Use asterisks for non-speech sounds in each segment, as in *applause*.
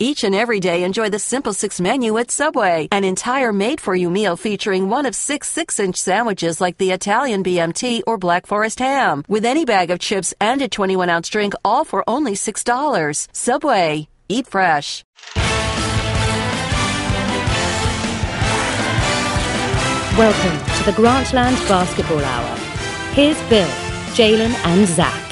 Each and every day, enjoy the Simple Six menu at Subway. An entire made for you meal featuring one of six six inch sandwiches like the Italian BMT or Black Forest ham, with any bag of chips and a 21 ounce drink, all for only $6. Subway. Eat fresh. Welcome to the Grantland Basketball Hour. Here's Bill, Jalen, and Zach.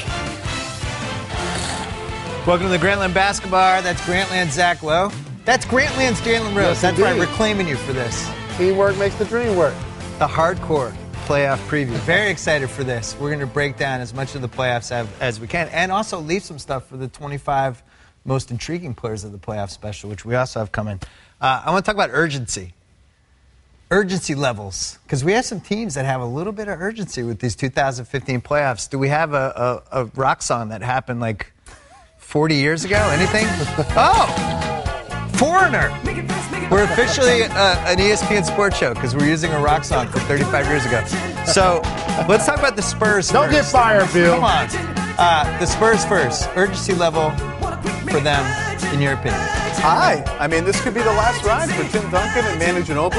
Welcome to the Grantland Basketball Hour. That's Grantland Zach Lowe. That's Grantland's Jalen Rose. Yes, That's right. indeed. We're claiming you for this. Teamwork makes the dream work. The hardcore playoff preview. Very excited for this. We're going to break down as much of the playoffs as, as we can and also leave some stuff for the 25 most intriguing players of the playoff special, which we also have coming. Uh, I want to talk about urgency. Urgency levels, because we have some teams that have a little bit of urgency with these 2015 playoffs. Do we have a, a, a rock song that happened like 40 years ago? Anything? *laughs* oh, Foreigner. We're officially uh, an ESPN sports show because we're using a rock song from 35 years ago. So let's talk about the Spurs. Don't get fired, Bill. Come on. Uh, the Spurs first. Urgency level for them, in your opinion. Hi. I mean, this could be the last ride for Tim Duncan and Manu Ginobili.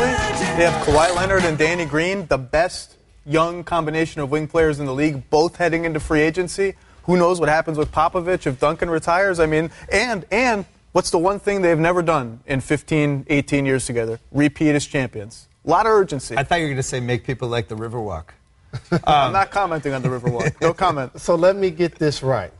They have Kawhi Leonard and Danny Green, the best young combination of wing players in the league, both heading into free agency. Who knows what happens with Popovich if Duncan retires? I mean, and and what's the one thing they've never done in 15, 18 years together? Repeat as champions. A lot of urgency. I thought you were going to say make people like the Riverwalk. *laughs* I'm not commenting on the Riverwalk. No *laughs* comment. So let me get this right.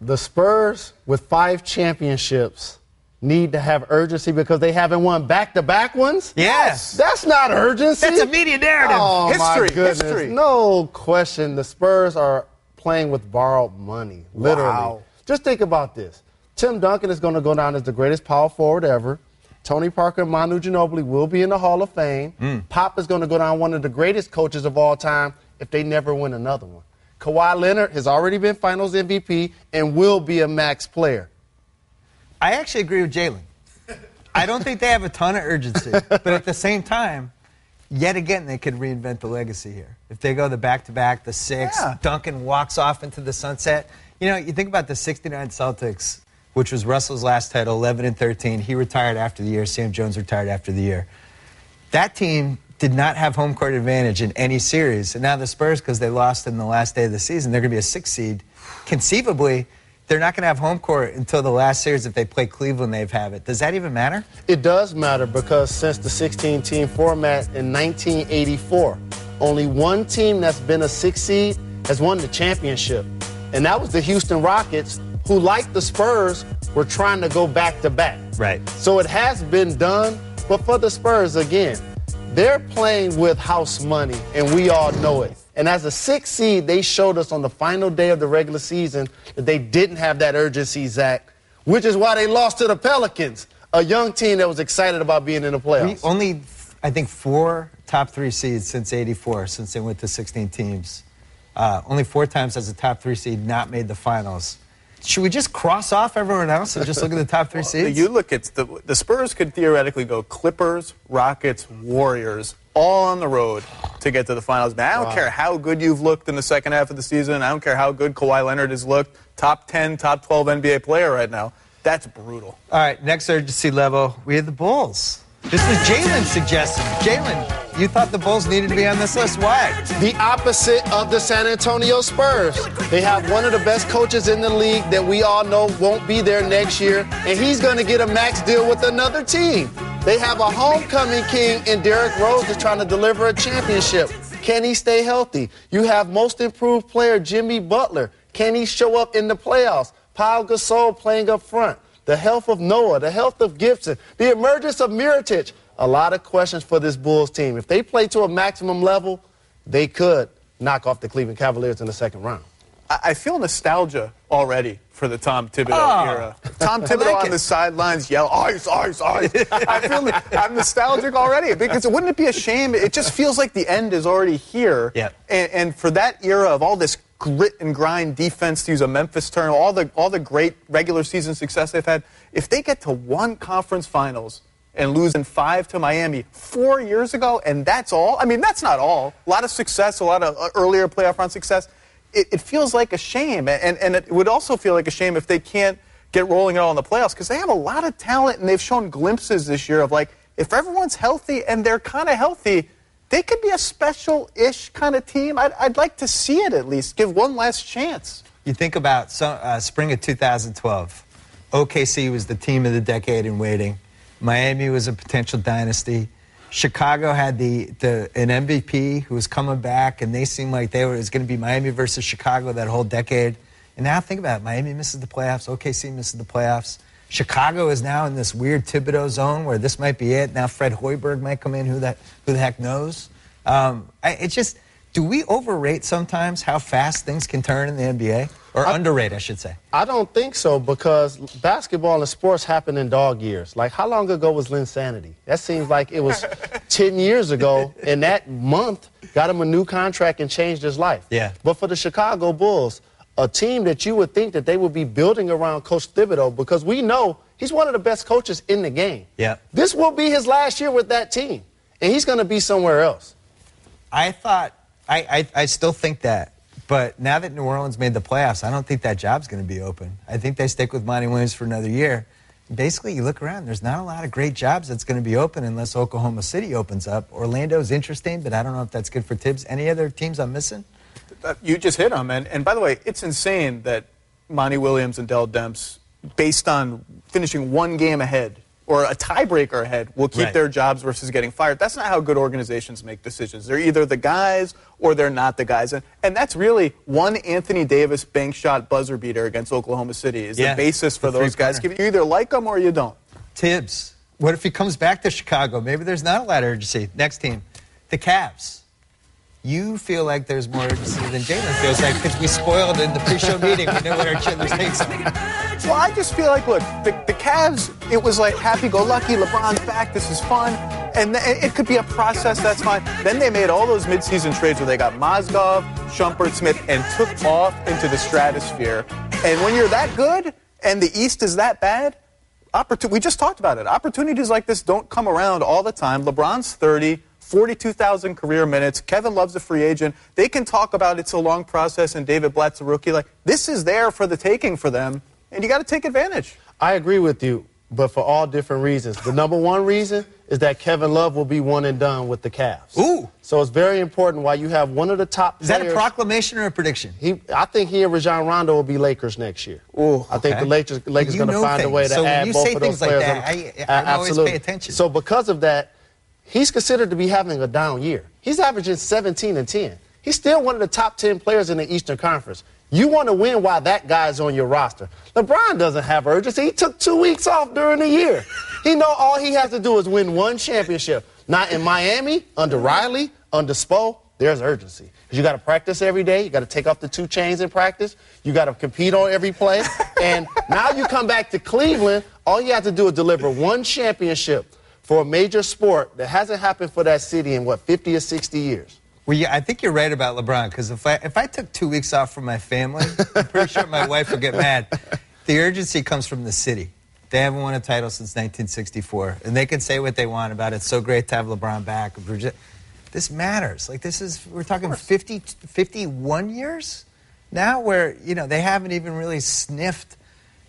The Spurs, with five championships, need to have urgency because they haven't won back to back ones? Yes. That's not urgency. That's a media narrative. Oh, History, my goodness. history. No question. The Spurs are playing with borrowed money, literally. Wow. Just think about this. Tim Duncan is going to go down as the greatest power forward ever. Tony Parker and Manu Ginobili will be in the Hall of Fame. Hmm. Pop is going to go down one of the greatest coaches of all time if they never win another one. Kawhi Leonard has already been Finals MVP and will be a max player. I actually agree with Jalen. I don't think they have a ton of urgency, but at the same time, yet again, they could reinvent the legacy here. If they go the back to back, the six, Yeah. Duncan walks off into the sunset. You know, you think about the 69 Celtics, which was Russell's last title, 11 and 13. He retired after the year. Sam Jones retired after the year. That team did not have home court advantage in any series. And now the Spurs, because they lost in the last day of the season, they're going to be a six seed. Conceivably, they're not going to have home court until the last series. If they play Cleveland, they've have it. Does that even matter? It does matter because since the 16 team format in 1984, only one team that's been a six seed has won the championship. And that was the Houston Rockets, who, like the Spurs, were trying to go back to back. Right. So it has been done. But for the Spurs, again, they're playing with house money, and we all know it. And as a six seed, they showed us on the final day of the regular season that they didn't have that urgency, Zach, which is why they lost to the Pelicans, a young team that was excited about being in the We playoffs. only, I think, four top three seeds since '84, since they went to 16 teams. Uh, only four times has a top three seed not made the finals. Should we just cross off everyone else and just look at the top three seeds? You look at the the Spurs could theoretically go Clippers, Rockets, Warriors, all on the road to get to the finals. Man, I don't care how good you've looked in the second half of the season. I don't care how good Kawhi Leonard has looked. Top 10, top 12 NBA player right now. That's brutal. All right, next urgency level, we have the Bulls. This was Jalen's suggestion. Jalen, you thought the Bulls needed to be on this list. Why? the opposite of the San Antonio Spurs. They have one of the best coaches in the league that we all know won't be there next year, and he's going to get a max deal with another team. They have a homecoming king in Derrick Rose that's trying to deliver a championship. Can he stay healthy? You have most improved player Jimmy Butler. Can he show up in the playoffs? Pau Gasol playing up front. The health of Noah, the health of Gibson, the emergence of Mirotic. A lot of questions for this Bulls team. If they play to a maximum level, they could knock off the Cleveland Cavaliers in the second round. I, I feel nostalgia already for the Tom Thibodeau Oh. era. Tom Thibodeau like on it. the sidelines yell, ice, ice, ice. I feel I'm nostalgic already because wouldn't it be a shame? It just feels like the end is already here. Yeah. And, and for that era of all this grit and grind defense, to use a Memphis term, all the all the great regular season success they've had, if they get to one conference finals and lose in five to Miami four years ago, and that's all. I mean, that's not all. A lot of success, a lot of uh, earlier playoff run success. It, it feels like a shame, and, and it would also feel like a shame if they can't get rolling at all in the playoffs because they have a lot of talent and they've shown glimpses this year of like if everyone's healthy and they're kind of healthy, they could be a special-ish kind of team. I'd, I'd, like to see it at least. Give one last chance. You think about some, uh, spring of 2012. OKC was the team of the decade in waiting. Miami was a potential dynasty. Chicago had the, the an MVP who was coming back, and they seemed like they were it was going to be Miami versus Chicago that whole decade. And now think about it: Miami misses the playoffs, OKC misses the playoffs. Chicago is now in this weird Thibodeau zone where this might be it. Now Fred Hoiberg might come in. Who that who the heck knows? Um, I, it's just do we overrate sometimes how fast things can turn in the NBA? Or I, underrate, I should say. I don't think so because basketball and sports happen in dog years. Like, how long ago was Linsanity? That seems like it was *laughs* 10 years ago, and that month got him a new contract and changed his life. Yeah. But for the Chicago Bulls, a team that you would think that they would be building around Coach Thibodeau because we know he's one of the best coaches in the game. Yeah. This will be his last year with that team, and he's going to be somewhere else. I thought, I, I, I still think that. But now that New Orleans made the playoffs, I don't think that job's going to be open. I think they stick with Monty Williams for another year. Basically, you look around, there's not a lot of great jobs that's going to be open unless Oklahoma City opens up. Orlando's interesting, but I don't know if that's good for Thibs. Any other teams I'm missing? You just hit them. And, and by the way, it's insane that Monty Williams and Dell Demps, based on finishing one game ahead or a tiebreaker ahead will keep right. their jobs versus getting fired. That's not how good organizations make decisions. They're either the guys or they're not the guys. And, and that's really one Anthony Davis bank shot buzzer beater against Oklahoma City is yeah, the basis for the those guys. You either like them or you don't. Thibs. What if he comes back to Chicago? Maybe there's not a lot of urgency. Next team, the Cavs you feel like there's more urgency than Jalen feels like because we spoiled in the pre-show meeting. We know what our takes are. Well, I just feel like, look, the, the Cavs, it was like happy-go-lucky. LeBron's back. This is fun. And th- it could be a process. That's fine. Then they made all those midseason trades where they got Mozgov, Shumpert, Smith, and took off into the stratosphere. And when you're that good and the East is that bad, opportun- we just talked about it. Opportunities like this don't come around all the time. LeBron's 30. 42,000 career minutes. Kevin Love's a free agent. They can talk about it's a long process and David Blatt's a rookie. Like, this is there for the taking for them, and you got to take advantage. I agree with you, but for all different reasons. The number one reason is that Kevin Love will be one and done with the Cavs. Ooh. So it's very important why you have one of the top Is players, that a proclamation or a prediction? He, I think he and Rajon Rondo will be Lakers next year. Ooh, I think the Lakers, Lakers going to find things. a way to so add both of those players. Like that, I, I, I always pay attention. So because of that, he's considered to be having a down year. He's averaging 17 and 10. He's still one of the top 10 players in the Eastern Conference. You want to win while that guy's on your roster. LeBron doesn't have urgency. He took two weeks off during the year. He know all he has to do is win one championship. Not in Miami, under Riley, under Spo, there's urgency. You got to practice every day. You got to take off the two chains in practice. You got to compete on every play. and now you come back to Cleveland, all you have to do is deliver one championship for a major sport that hasn't happened for that city in what 50 or 60 years. Well, yeah, I think you're right about LeBron because if I if I took two weeks off from my family, I'm pretty sure my wife would get mad. *laughs* The urgency comes from the city. They haven't won a title since 1964, and they can say what they want about it. It's so great to have LeBron back. This matters. Like this is we're talking 50, 51 years now, where you know they haven't even really sniffed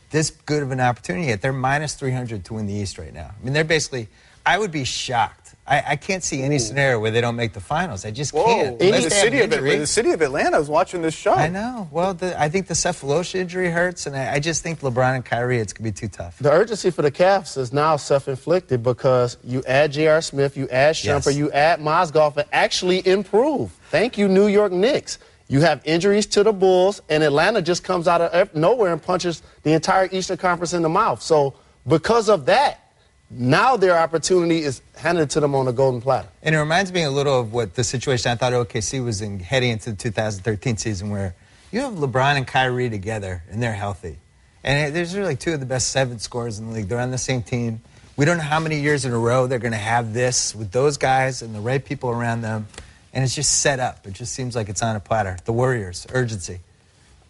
this good of an opportunity yet. They're minus 300 to win the East right now. I mean, they're basically I would be shocked. I, I can't see any Ooh. scenario where they don't make the finals. I just Whoa. can't. The city, of, the city of Atlanta is watching this show. I know. Well, the, I think the Sefolosha injury hurts, and I, I, just think LeBron and Kyrie, it's going to be too tough. The urgency for the Cavs is now self-inflicted because you add J.R. Smith, you add Shumpert, yes. you add Mozgov, and actually improve. Thank you, New York Knicks. You have injuries to the Bulls, and Atlanta just comes out of uh, nowhere and punches the entire Eastern Conference in the mouth. So because of that, now their opportunity is handed to them on a golden platter. And it reminds me a little of what the situation I thought OKC was in heading into the 2013 season, where you have LeBron and Kyrie together and they're healthy. And there's really two of the best seven scorers in the league. They're on the same team. We don't know how many years in a row they're going to have this with those guys and the right people around them. And it's just set up. It just seems like it's on a platter. The Warriors, urgency.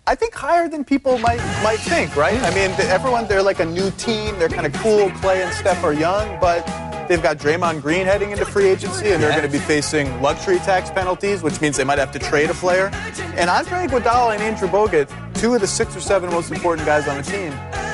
I think higher than people might might think, right? I mean, everyone they're like a new team. They're kind of cool. Clay and Steph are young, but they've got Draymond Green heading into free agency, and they're going to be facing luxury tax penalties, which means they might have to trade a player. And Andre Iguodala and Andrew Bogut, two of the six or seven most important guys on the team,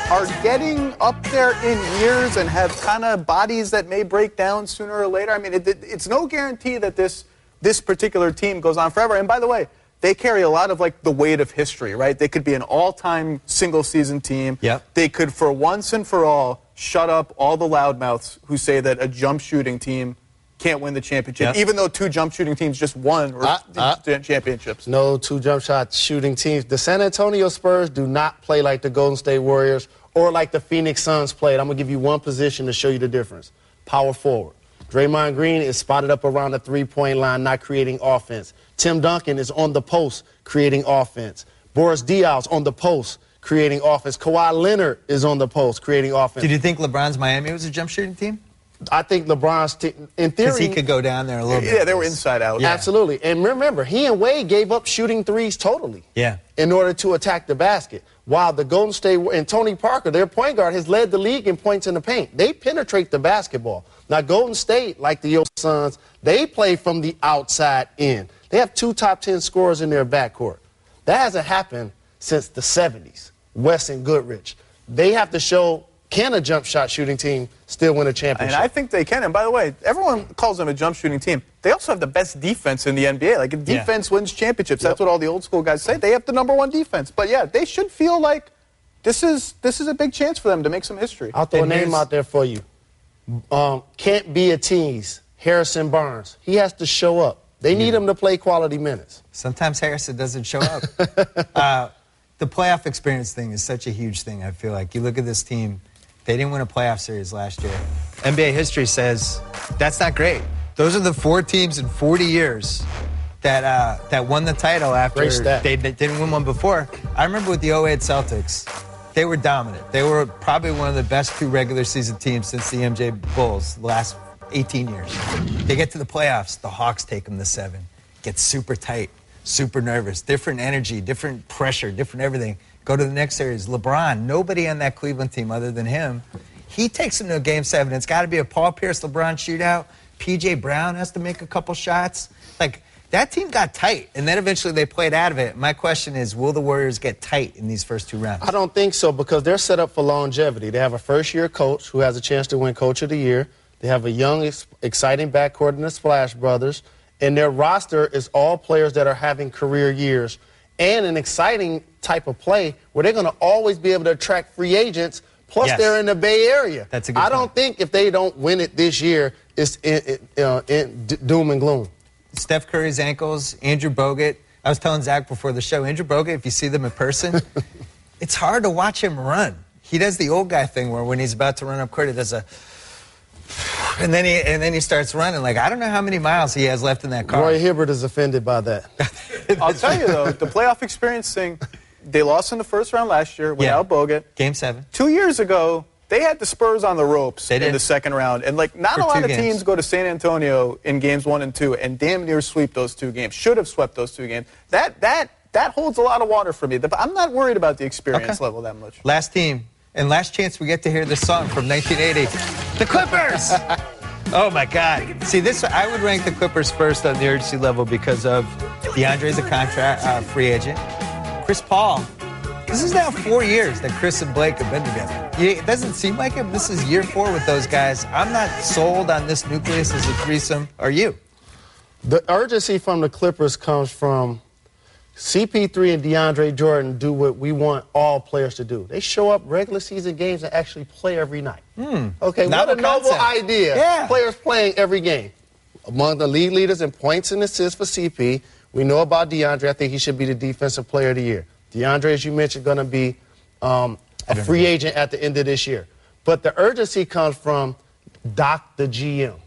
are getting up there in years and have kind of bodies that may break down sooner or later. I mean, it, it, it's no guarantee that this this particular team goes on forever. And by the way, they carry a lot of like the weight of history, right? They could be an all-time single season team. Yep. They could for once and for all shut up all the loudmouths who say that a jump shooting team can't win the championship, Yep. even though two jump shooting teams just won or Uh, uh. championships. No two jump shot shooting teams. The San Antonio Spurs do not play like the Golden State Warriors or like the Phoenix Suns played. I'm going to give you one position to show you the difference. Power forward. Draymond Green is spotted up around the three point line, not creating offense. Tim Duncan is on the post, creating offense. Boris Diaw on the post, creating offense. Kawhi Leonard is on the post, creating offense. Did you think LeBron's Miami was a jump shooting team? I think LeBron's, t- in theory, Because he could go down there a little bit. Yeah, they were inside out. Yeah. Absolutely. And remember, he and Wade gave up shooting threes totally. Yeah. In order to attack the basket. While the Golden State and Tony Parker, their point guard, has led the league in points in the paint. They penetrate the basketball. Now, Golden State, like the old Suns, they play from the outside in. They have two top 10 scorers in their backcourt. That hasn't happened since the 70s. West and Goodrich. They have to show can a jump shot shooting team still win a championship? And? I think they can. And by the way, everyone calls them a jump shooting team. They also have the best defense in the NBA. Like, if Yeah. defense wins championships. That's what all the old school guys say. They have the number one defense. But yeah, they should feel like this is this is a big chance for them to make some history. I'll throw And a name out there for you. Um, can't be a tease. Harrison Barnes. He has to show up. They need him to play quality minutes. Sometimes Harrison doesn't show up. *laughs* uh, the playoff experience thing is such a huge thing, I feel like. You look at this team, they didn't win a playoff series last year. NBA history says that's not great. Those are the four teams in 40 years that, uh, that won the title after they, they didn't win one before. I remember with the 08 Celtics, they were dominant. They were probably one of the best two regular season teams since the MJ Bulls the last 18 years. They get to the playoffs, the Hawks take them to seven. Get super tight, super nervous, different energy, different pressure, different everything. Go to the next series. LeBron, nobody on that Cleveland team other than him. He takes them to a game seven. It's got to be a Paul Pierce LeBron shootout. PJ Brown has to make a couple shots. Like, that team got tight, and then eventually they played out of it. My question is, will the Warriors get tight in these first two rounds? I don't think so because they're set up for longevity. They have a first year coach who has a chance to win Coach of the Year. They have a young, exciting backcourt in the Splash Brothers. And their roster is all players that are having career years and an exciting type of play where they're going to always be able to attract free agents. Plus, Yes. they're in the Bay Area. That's a good I don't think if they don't win it this year, it's in, in, uh, in d- doom and gloom. Steph Curry's ankles, Andrew Bogut. I was telling Zach before the show, Andrew Bogut, if you see them in person, *laughs* it's hard to watch him run. He does the old guy thing where when he's about to run up court, he does a, and then he and then he starts running. Like I don't know how many miles he has left in that car. Roy Hibbert is offended by that. *laughs* I'll tell you though, the playoff experience thing. They lost in the first round last year Yeah. without Bogut. Game seven. Two years ago, they had the Spurs on the ropes They in did. the second round, and like not For a lot of games. teams go to San Antonio in games one and two, and damn near sweep those two games. Should have swept those two games. That that that holds a lot of water for me. I'm not worried about the experience Okay. level that much. Last team and last chance we get to hear this song from 1980, the Clippers. *laughs* oh my God! See this, I would rank the Clippers first on the urgency level because of DeAndre's a contract uh, free agent. Chris Paul. This is now four years that Chris and Blake have been together. It doesn't seem like it. This is year four with those guys. I'm not sold on this nucleus as a threesome. Are you? The urgency from the Clippers comes from CP3 and DeAndre Jordan do what we want all players to do. They show up regular season games and actually play every night. Okay, what a noble concept. idea. Yeah. Players playing every game. Among the league leaders in points and assists for CP, we know about DeAndre. I think he should be the defensive player of the year. DeAndre, as you mentioned, going to be um, a free agent at the end of this year. But the urgency comes from Doc, the GM.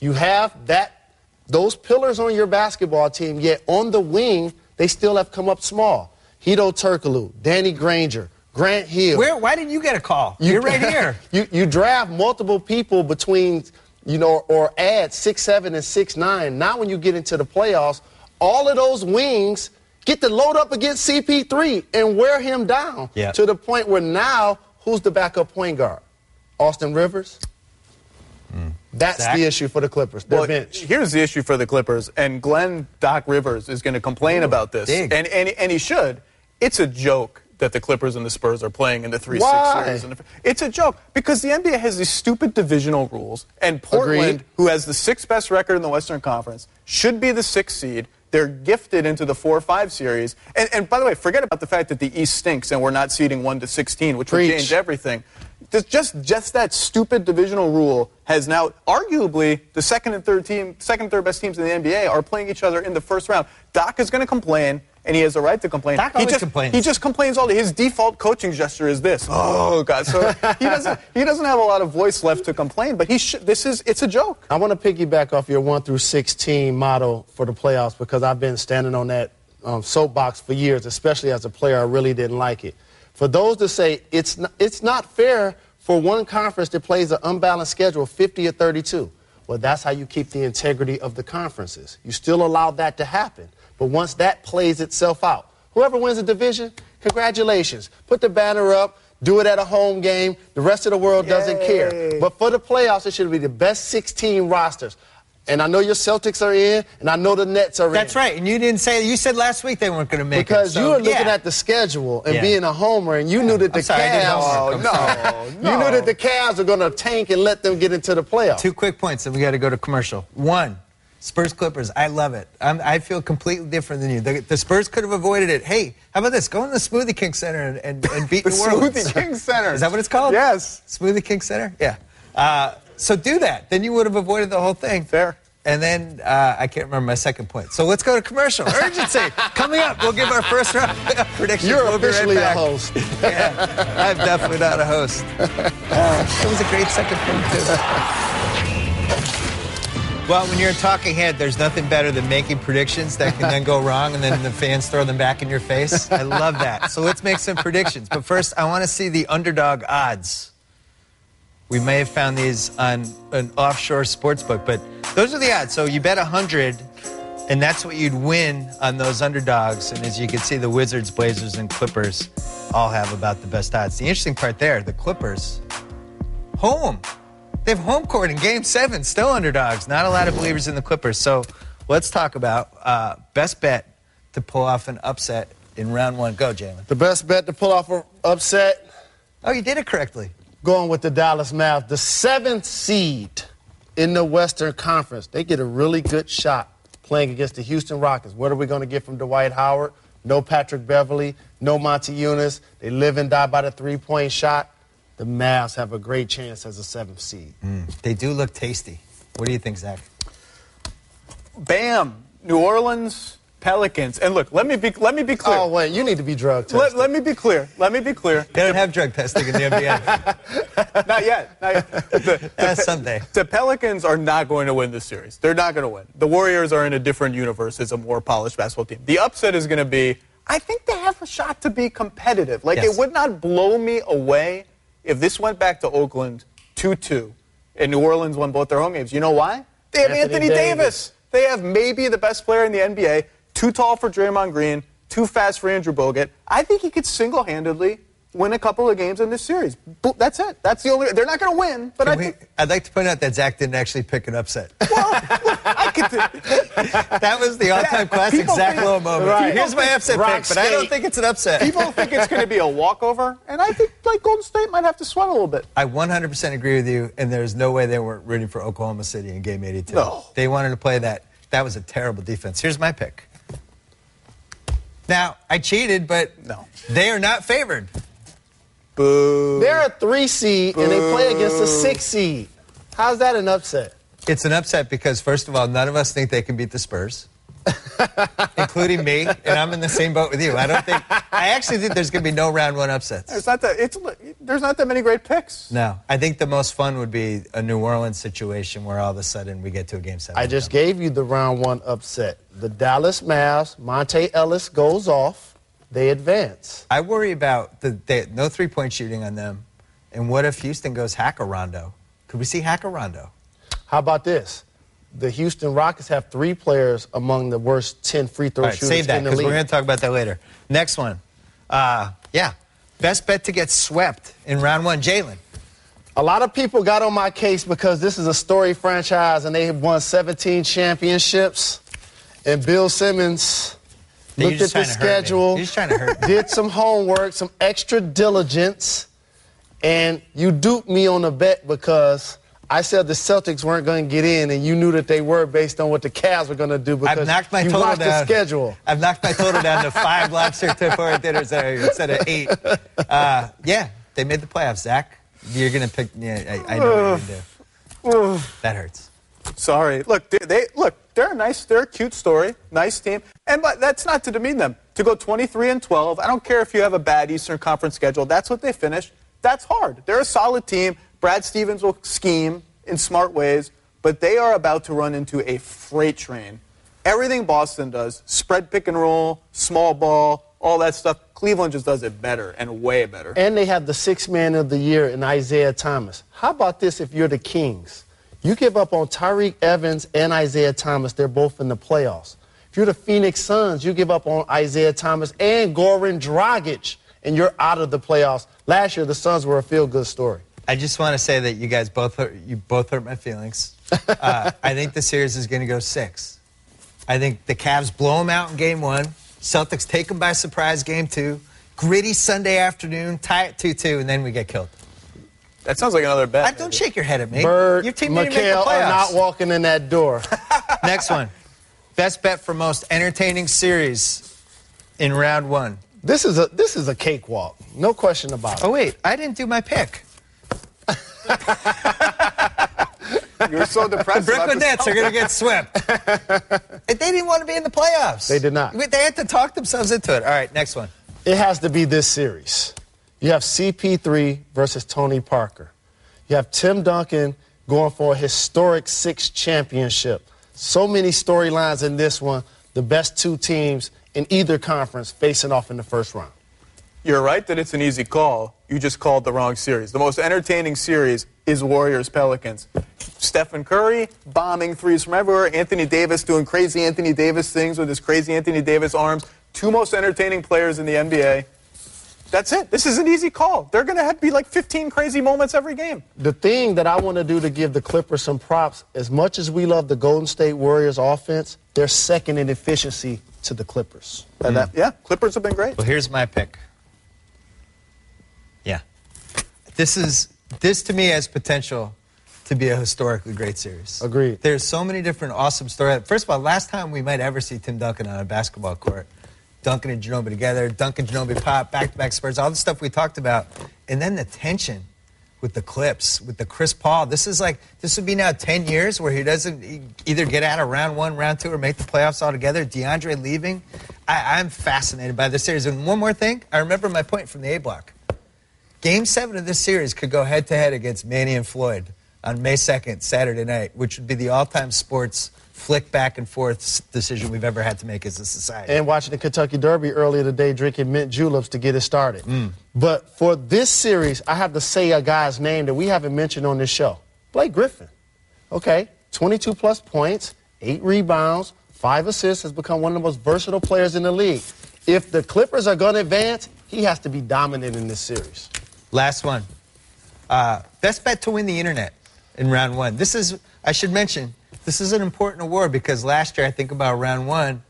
You have that those pillars on your basketball team, yet on the wing, they still have come up small. Hedo Turkoglu, Danny Granger, Grant Hill. Where? Why didn't you get a call? You're right *laughs* here. you, you draft multiple people between, you know, or add six, seven, and six, nine. Now, when you get into the playoffs, all of those wings get to load up against CP3 and wear him down Yeah. to the point where now, who's the backup point guard? Austin Rivers? Hmm. That's Zach? the issue for the Clippers. Their Well, bench. here's the issue for the Clippers, and Glenn Doc Rivers is going to complain about this, and, and and he should. It's a joke that the Clippers and the Spurs are playing in the 3 Why? 6 series. It's a joke because the NBA has these stupid divisional rules, and Portland, Agreed. who has the sixth best record in the Western Conference, should be the sixth seed. They're gifted into the 4 or 5 series. And, and by the way, forget about the fact that the East stinks and we're not seeding 1 to 16, which Preach. would change everything. Just, just, just that stupid divisional rule has now, arguably, the second and third team, second and third best teams in the NBA are playing each other in the first round. Doc is going to complain, and he has a right to complain. Doc he just, complains. He just complains all day. His default coaching gesture is this. Oh God! So he doesn't, he doesn't have a lot of voice left to complain. But he, sh- this is, it's a joke. I want to piggyback off your 1 through 16 model for the playoffs because I've been standing on that um, soapbox for years, especially as a player. I really didn't like it. For those to say it's not, it's not fair for one conference that plays an unbalanced schedule, 50 or 32. Well, that's how you keep the integrity of the conferences. You still allow that to happen. But once that plays itself out, whoever wins the division, congratulations. Put the banner up, do it at a home game. The rest of the world doesn't care. But for the playoffs, it should be the best 16 rosters. And I know your Celtics are in, and I know the Nets are in. That's right. And you didn't say you said last week they weren't going to make Because it. so, you were looking yeah. at the schedule and Yeah. being a homer, and you knew that the sorry, Cavs. I'm *laughs* no, You knew that the Cavs are going to tank and let them get into the playoffs. Two quick points, and we got to go to commercial. One, Spurs Clippers. I love it. I'm, I feel completely different than you. The, the Spurs could have avoided it. Hey, how about this? Go in the Smoothie King Center and, and, and beat The New Orleans. Smoothie King *laughs* Center. Is that what it's called? Yes. Smoothie King Center? Yeah. Uh, so do that. Then you would have avoided the whole thing. Fair. And then uh, I can't remember my second point. So let's go to commercial. Urgency. *laughs* Coming up, we'll give our first round *laughs* prediction. You're We'll be right a host. Yeah, I'm definitely not a host. It was a great second point, too. Well, when you're a talking head, there's nothing better than making predictions that can then go *laughs* wrong and then the fans throw them back in your face. I love that. So let's make some predictions. But first, I want to see the underdog odds. We may have found these on an offshore sports book, but those are the odds. So you bet 100, and that's what you'd win on those underdogs. And as you can see, the Wizards, Blazers, and Clippers all have about the best odds. The interesting part there, the Clippers, home. They have home court in game seven, still underdogs. Not a lot of believers in the Clippers. So let's talk about uh, best bet to pull off an upset in round one. Go, Jalen. The best bet to pull off an upset, Oh, you did it correctly. going with the Dallas Mavs, the seventh seed in the Western Conference. They get a really good shot playing against the Houston Rockets. What are we going to get from Dwight Howard? No Patrick Beverley, no Motiejunas. They live and die by the three-point shot. The Mavs have a great chance as a seventh seed. Mm. They do look tasty. What do you think, Zach? Bam. New Orleans Pelicans. And look, let me be let me be clear. Oh, wait, you need to be drug tested. let, let me be clear. Let me be clear. They don't have drug testing in the NBA. *laughs* Not yet. Not yet. The, the *laughs* someday. The Pelicans are not going to win this series. They're not going to win. The Warriors are in a different universe as a more polished basketball team. The upset is going to be. I think they have a shot to be competitive. Like Yes. it would not blow me away if this went back to Oakland 2-2 and New Orleans won both their home games. You know why? They have Anthony Anthony, Davis. Davis. They have maybe the best player in the NBA. Too tall for Draymond Green. Too fast for Andrew Bogut. I think he could single-handedly win a couple of games in this series. That's it. That's the only. They're not going to win, but I Can we- think I'd like to point out that Zach didn't actually pick an upset. *laughs* Well, I could. *laughs* that was the all-time classic People Zach think- Lowe moment. Right. Here's my upset Rock pick, but I don't think it's an upset. People think it's going to be a walkover, and I think like Golden State might have to sweat a little bit. I 100% agree with you, and there's no way they weren't rooting for Oklahoma City in Game 82. No. They wanted to play that. That was a terrible defense. Here's my pick. Now, I cheated, but No. they are not favored. Boo. They're a three seed and they play against a six seed. How's that an upset? It's an upset because, first of all, none of us think they can beat the Spurs, *laughs* including me, and I'm in the same boat with you. I don't think. I actually think there's going to be no round one upsets. There's not that. It's there's not that many great picks. No, I think the most fun would be a New Orleans situation where all of a sudden we get to a game seven. I just gave you the round one upset. The Dallas Mavs, Monta Ellis goes off, they advance. I worry about the they, no three point shooting on them, and what if Houston goes Hack-a-Rondo? Could we see Hack-a-Rondo? How about this? The Houston Rockets have three players among the worst 10 free throw All right, shooters save that in the league. we're going to talk about that later. Next one, uh, yeah, best bet to get swept in round one, Jalen. A lot of people got on my case because this is a story franchise and they have won 17 championships. And Bill Simmons You're looked at the trying to hurt me. schedule, You're trying to hurt me. did some homework, some extra diligence, and you duped me on a bet because I said the Celtics weren't going to get in, and you knew that they were based on what the Cavs were going to do because I've knocked my you total watched down. the schedule. I've knocked my total down to five lobster takeaway dinners instead of eight. Uh, yeah, they made the playoffs. Zach, you're gonna pick. Yeah, I, I know what you're gonna do. *sighs* That hurts. Sorry. Look, they, they look. They're a nice. They're a cute story. Nice team. And but that's not to demean them. To go 23 and 12. I don't care if you have a bad Eastern Conference schedule. That's what they finished. That's hard. They're a solid team. Brad Stevens will scheme in smart ways, but they are about to run into a freight train. Everything Boston does, spread pick and roll, small ball, all that stuff. Cleveland just does it better and way better. And they have the sixth man of the year in Isaiah Thomas. How about this if you're the Kings? You give up on Tyreke Evans and Isaiah Thomas. They're both in the playoffs. If you're the Phoenix Suns, you give up on Isaiah Thomas and Goran Dragic, and you're out of the playoffs. Last year, the Suns were a feel-good story. I just want to say that you guys both hurt, you both hurt my feelings. *laughs* Uh, I think the series is going to go six. I think the Cavs blow them out in game one. Celtics take them by surprise game two. Gritty Sunday afternoon, tie it 2 2, and then we get killed. That sounds like another bet. I, don't shake your head at me. Bird, Your team didn't make the McHale are playoffs. not walking in that door. *laughs* Next one. Best bet for most entertaining series in round one. this is a this is a cakewalk, no question about it. Oh, wait, I didn't do my pick. *laughs* You were so depressed. about Brooklyn this. Nets are going to get swept. *laughs* they didn't want to be in the playoffs. They did not. They had to talk themselves into it. All right, next one. It has to be this series. You have CP3 versus Tony Parker. You have Tim Duncan going for a historic sixth championship. So many storylines in this one. The best two teams in either conference facing off in the first round. You're right that it's an easy call. You just called the wrong series. The most entertaining series is Warriors Pelicans. Stephen Curry bombing threes from everywhere. Anthony Davis doing crazy Anthony Davis things with his crazy Anthony Davis arms. Two most entertaining players in the NBA. That's it. This is an easy call. They're going to have to be like 15 crazy moments every game. The thing that I want to do to give the Clippers some props, as much as we love the Golden State Warriors offense, they're second in efficiency to the Clippers. And that, yeah, Clippers have been great. Well, here's my pick. Yeah. This is this to me has potential to be a historically great series. Agreed. There's so many different awesome stories. First of all, last time we might ever see Tim Duncan on a basketball court. Duncan and Ginobili together, Duncan Ginobili pop, back-to-back Spurs, all the stuff we talked about, and then the tension with the Clips, with the Chris Paul. This is like this would be now 10 years where he doesn't either get out of round one, round two, or make the playoffs altogether. DeAndre leaving. I, I'm fascinated by this series. And one more thing, I remember my point from the A block. Game seven of this series could go head to head against Manny and Floyd on May 2nd, Saturday night, which would be the all time sports flick back and forth decision we've ever had to make as a society. and watching the Kentucky Derby earlier today, drinking mint juleps to get it started. But for this series, I have to say a guy's name that we haven't mentioned on this show Blake Griffin. Okay, 22 plus points, eight rebounds, five assists, has become one of the most versatile players in the league. If the Clippers are going to advance, he has to be dominant in this series. Last one. Uh, best bet to win the internet in round one. This is, I should mention, this is an important award because last year, I think about round one,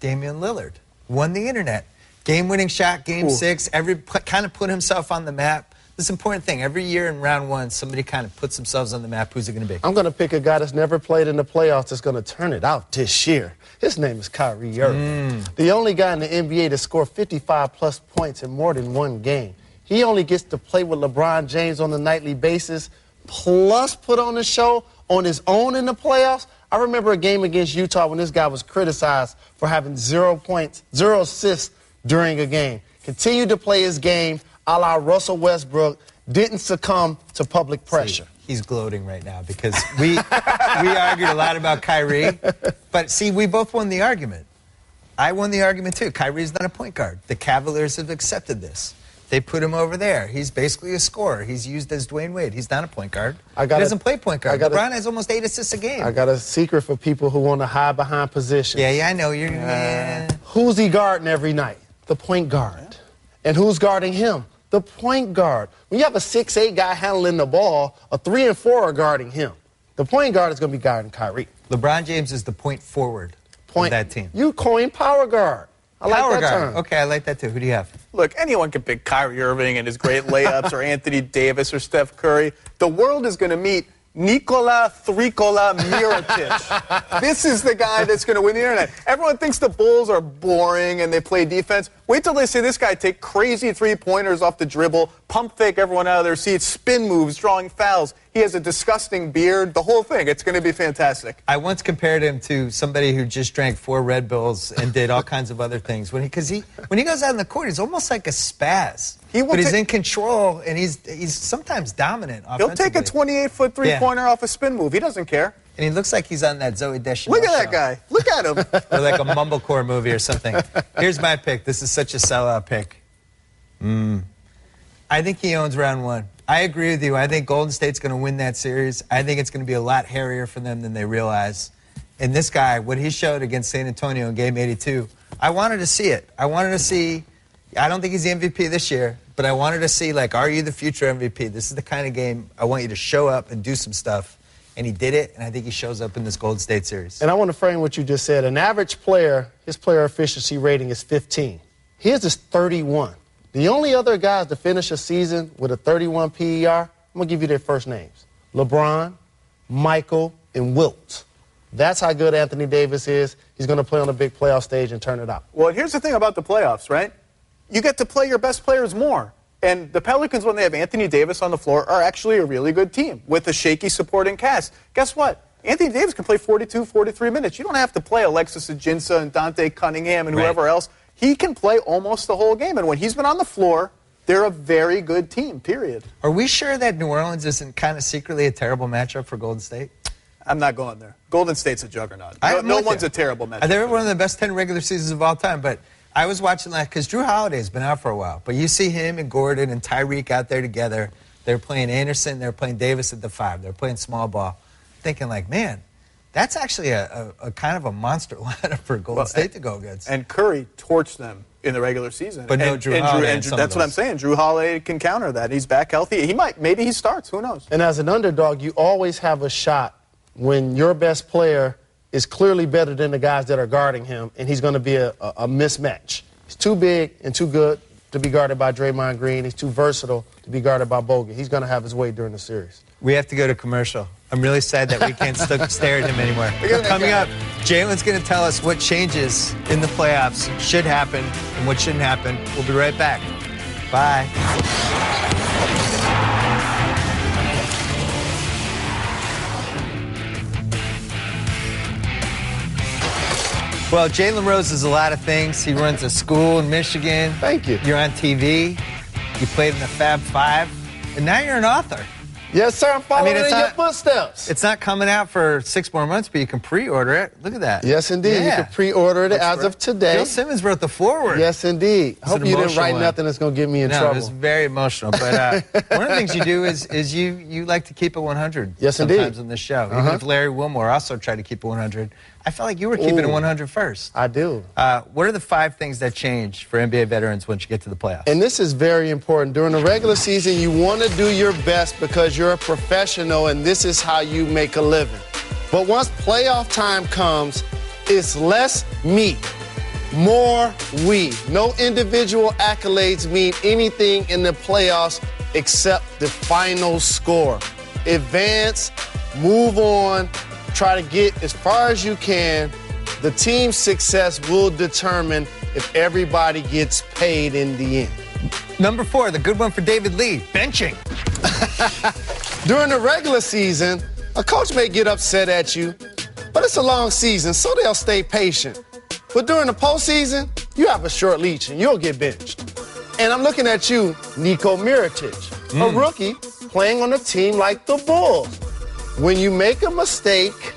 Damian Lillard won the internet. Game winning shot, game Ooh. six, every kind of put himself on the map. This important thing. Every year in round one, somebody kind of puts themselves on the map. Who's it going to be? I'm going to pick a guy that's never played in the playoffs that's going to turn it out this year. His name is Kyrie Irving, mm. the only guy in the NBA to score 55 plus points in more than one game. He only gets to play with LeBron James on a nightly basis, plus put on the show on his own in the playoffs. I remember a game against Utah when this guy was criticized for having zero points, zero assists during a game. Continued to play his game a la Russell Westbrook, didn't succumb to public pressure. He's gloating right now because we we argued a lot about Kyrie, but see, we both won the argument. I won the argument too. Kyrie's not a point guard. The Cavaliers have accepted this. They put him over there. He's basically a scorer. He's used as Dwyane Wade. He's not a point guard. I gotta- he doesn't play point I guard. gotta- LeBron has almost eight assists a game. I got a secret for people who want to hide behind positions. yeah, yeah, I know. You're. yeah. Who's he guarding every night? The point guard. And who's guarding him? The point guard. When you have a six-eight guy handling the ball, a three and four are guarding him. The point guard is going to be guarding Kyrie. LeBron James is the point forward Point. of that team. You coin power guard. I like Power that guard. term. Okay, I like that too. Who do you have? Look, anyone can pick Kyrie Irving and his great layups, or *laughs* Anthony Davis, or Steph Curry. The world is going to meet Nikola Thrikola Mirotic. *laughs* this is the guy that's going to win the internet. Everyone thinks the Bulls are boring and they play defense. Wait till they see this guy take crazy three pointers off the dribble, pump fake everyone out of their seats, spin moves, drawing fouls. He has a disgusting beard, the whole thing. It's going to be fantastic. I once compared him to somebody who just drank four Red Bulls and did all kinds of other things. When he, because he, when he goes out in the court, he's almost like a spaz. He will but he's in control and he's he's sometimes dominant. He'll take a 28 foot three pointer off a spin move. He doesn't care. and he looks like he's on that Zooey Deschanel. Look at that show. guy. Look at him. *laughs* or like a mumblecore movie or something. Here's my pick. This is such a sellout pick. Mm. I think he owns round one. I agree with you. I think Golden State's going to win that series. I think it's going to be a lot hairier for them than they realize. And this guy, what he showed against San Antonio in Game 82, I wanted to see it. I wanted to see. I don't think he's the MVP this year, but I wanted to see like, are you the future MVP? This is the kind of game I want you to show up and do some stuff. And he did it, and I think he shows up in this Golden State series. And I want to frame what you just said. An average player, his player efficiency rating is 15. His is 31. The only other guys to finish a season with a 31 PER, I'm going to give you their first names LeBron, Michael, and Wilt. That's how good Anthony Davis is. He's going to play on a big playoff stage and turn it out. Well, here's the thing about the playoffs, right? You get to play your best players more. And the Pelicans, when they have Anthony Davis on the floor, are actually a really good team with a shaky supporting cast. Guess what? Anthony Davis can play 42, 43 minutes. You don't have to play Alexis Ajinça and Dante Cunningham and Right. whoever else. He can play almost the whole game. And when he's been on the floor, they're a very good team, period. Are we sure that New Orleans isn't kind of secretly a terrible matchup for Golden State? I'm not going there. Golden State's a juggernaut. No, no one's you. a terrible matchup. They're one of the best 10 regular seasons of all time, but I was watching that because Jrue Holiday's been out for a while. But you see him and Gordon and Tyreke out there together. They're playing Anderson, they're playing Davis at the five, they're playing small ball. Thinking, like, man, that's actually a, a, a kind of a monster *laughs* lineup for Golden Well, State and- to go against. And Curry torched them in the regular season. But no Jrue and Holiday and in some that's what I'm saying. Jrue Holiday can counter that. He's back healthy. He might. Maybe he starts. Who knows? And as an underdog, you always have a shot when your best player is clearly better than the guys that are guarding him, and he's going to be a, a, a mismatch. He's too big and too good to be guarded by Draymond Green. He's too versatile to be guarded by Bogut. He's going to have his way during the series. We have to go to commercial. I'm really sad that we can't st- *laughs* stare at him anymore. Coming up, Jalen's going to tell us what changes in the playoffs should happen and what shouldn't happen. We'll be right back. Bye. Well, Jalen Rose is a lot of things. He runs a school in Michigan. Thank you. You're on TV. You played in the Fab Five. And now you're an author. Yes, sir. I'm following it's in your not- footsteps. It's not coming out for six more months, but you can pre-order it. Look at that. yes, indeed. Yeah. You can pre-order it as of today. Bill Simmons wrote the foreword. Yes, indeed. It's Hope you didn't write one. nothing that's going to get me in no, trouble. it was very emotional. But uh, *laughs* one of the things you do is is you you like to keep it 100. Yes, sometimes indeed. on this show. Even Uh-huh. if Larry Wilmore also tried to keep it 100, I felt like you were keeping it 100 first. I do. Uh, what are the five things that change for NBA veterans once you get to the playoffs? And this is very important. During the regular season, you want to do your best because you're a professional and this is how you make a living. But once playoff time comes, it's less me, more we. No individual accolades mean anything in the playoffs except the final score. Advance, move on, try to get as far as you can. The team's success will determine if everybody gets paid in the end. Number four, the good one for David Lee, benching. *laughs* During the regular season, a coach may get upset at you, but it's a long season, so they'll stay patient. But during the postseason, you have a short leash and you'll get benched. And I'm looking at you, Nico Mirotic, a hmm. rookie playing on a team like the Bulls. When you make a mistake,